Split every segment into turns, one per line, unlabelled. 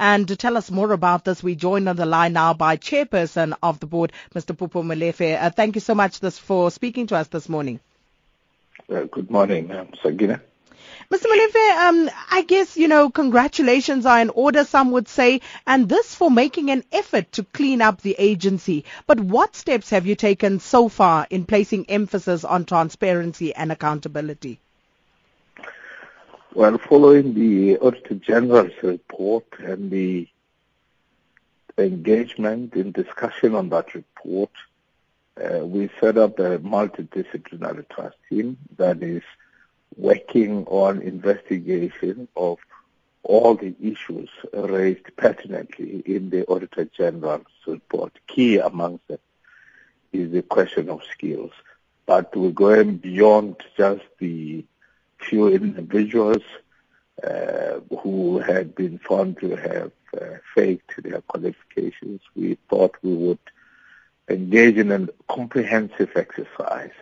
And to tell us more about this, we joined on the line now by Chairperson of the Board, Mr. Popo Molefe. Uh, thank you so much this, for speaking to us this morning.
Uh, good morning, um, Sakina.
Mr. Molefe, um, I guess, you know, congratulations are in order, some would say, and this for making an effort to clean up the agency. But what steps have you taken so far in placing emphasis on transparency and accountability?
Well, following the Auditor General's report and the engagement in discussion on that report, uh, we set up a multidisciplinary trust team that is working on investigation of all the issues raised pertinently in the Auditor General's report. Key amongst them is the question of skills. But we're going beyond just the few individuals uh, who had been found to have uh, faked their qualifications. We thought we would engage in a comprehensive exercise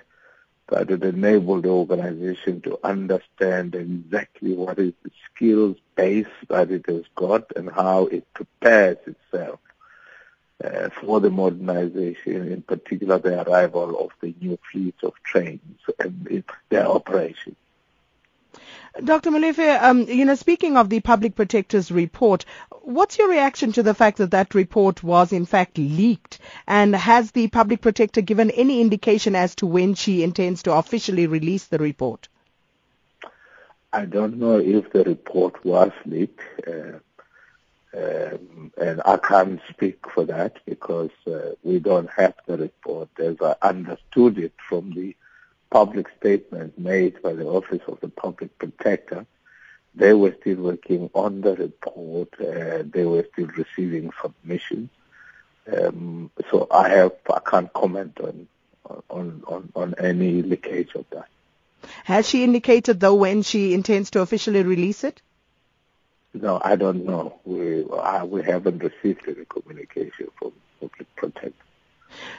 that would enable the organization to understand exactly what is the skills base that it has got and how it prepares itself uh, for the modernization, in particular the arrival of the new fleet of trains and their operation.
Dr. Molefe, um, you know, speaking of the Public Protector's report, what's your reaction to the fact that that report was in fact leaked? And has the Public Protector given any indication as to when she intends to officially release the report?
I don't know if the report was leaked, uh, um, and I can't speak for that because uh, we don't have the report as I understood it from the public statement made by the Office of the Public Protector, they were still working on the report. Uh, they were still receiving submissions. Um, so I have I can't comment on on on, on any leakage of that.
Has she indicated though when she intends to officially release it?
No, I don't know. We I, we haven't received any communication from Public Protector.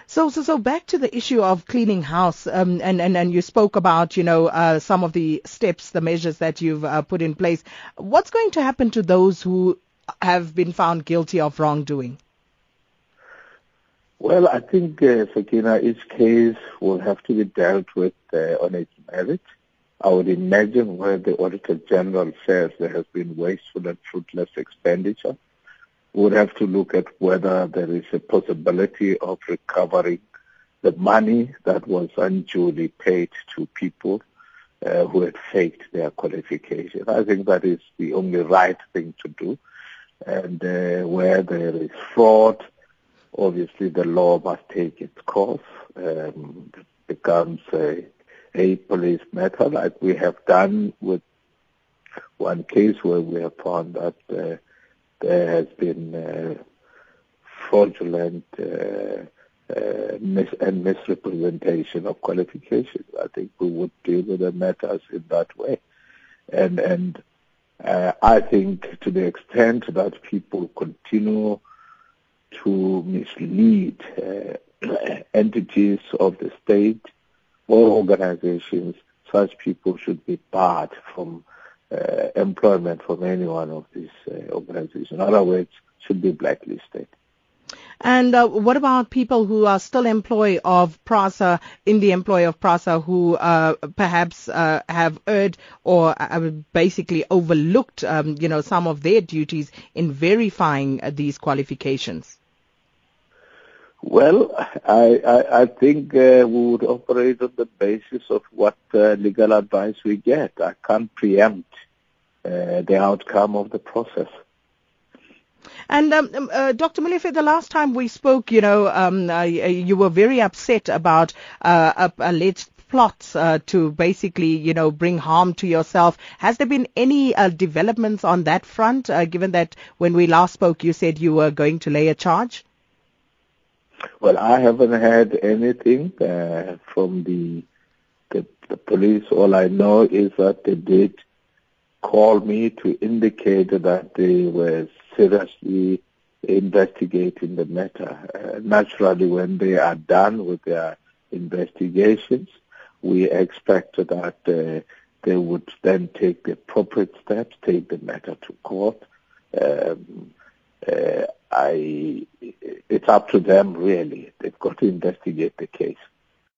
So, so, so back to the issue of cleaning house, um, and, and, and you spoke about, you know, uh, some of the steps, the measures that you've uh, put in place. What's going to happen to those who have been found guilty of wrongdoing?
Well, I think, uh, Sakina, each case will have to be dealt with uh, on its merit. I would imagine where the Auditor General says there has been wasteful and fruitless expenditure would have to look at whether there is a possibility of recovering the money that was unduly paid to people uh, who had faked their qualification. I think that is the only right thing to do. And uh, where there is fraud, obviously the law must take its course. Um, it becomes a, a police matter like we have done with one case where we have found that uh, there has been uh, fraudulent uh, uh, mis- and misrepresentation of qualifications. I think we would deal with the matters in that way. And, and uh, I think to the extent that people continue to mislead uh, entities of the state or organizations, such people should be barred from employment from any one of these uh, organizations. In other words, should be blacklisted.
And uh, what about people who are still employed of PRASA in the employ of PRASA who uh, perhaps uh, have erred or uh, basically overlooked, um, you know, some of their duties in verifying uh, these qualifications?
Well, I, I, I think uh, we would operate on the basis of what legal advice we get. I can't preempt the outcome of the process.
And um, um uh, Dr. Molefe, the last time we spoke, you know, um, uh, you were very upset about uh, alleged plots uh, to basically, you know, bring harm to yourself. Has there been any uh, developments on that front, uh, given that when we last spoke you said you were going to lay a charge?
Well, I haven't had anything from the, the, the police. All I know is that they did call me to indicate that they were seriously investigating the matter. Uh, naturally, when they are done with their investigations, we expect that uh, they would then take the appropriate steps, take the matter to court, um, uh, I, it's up to them really. They've got to investigate the case.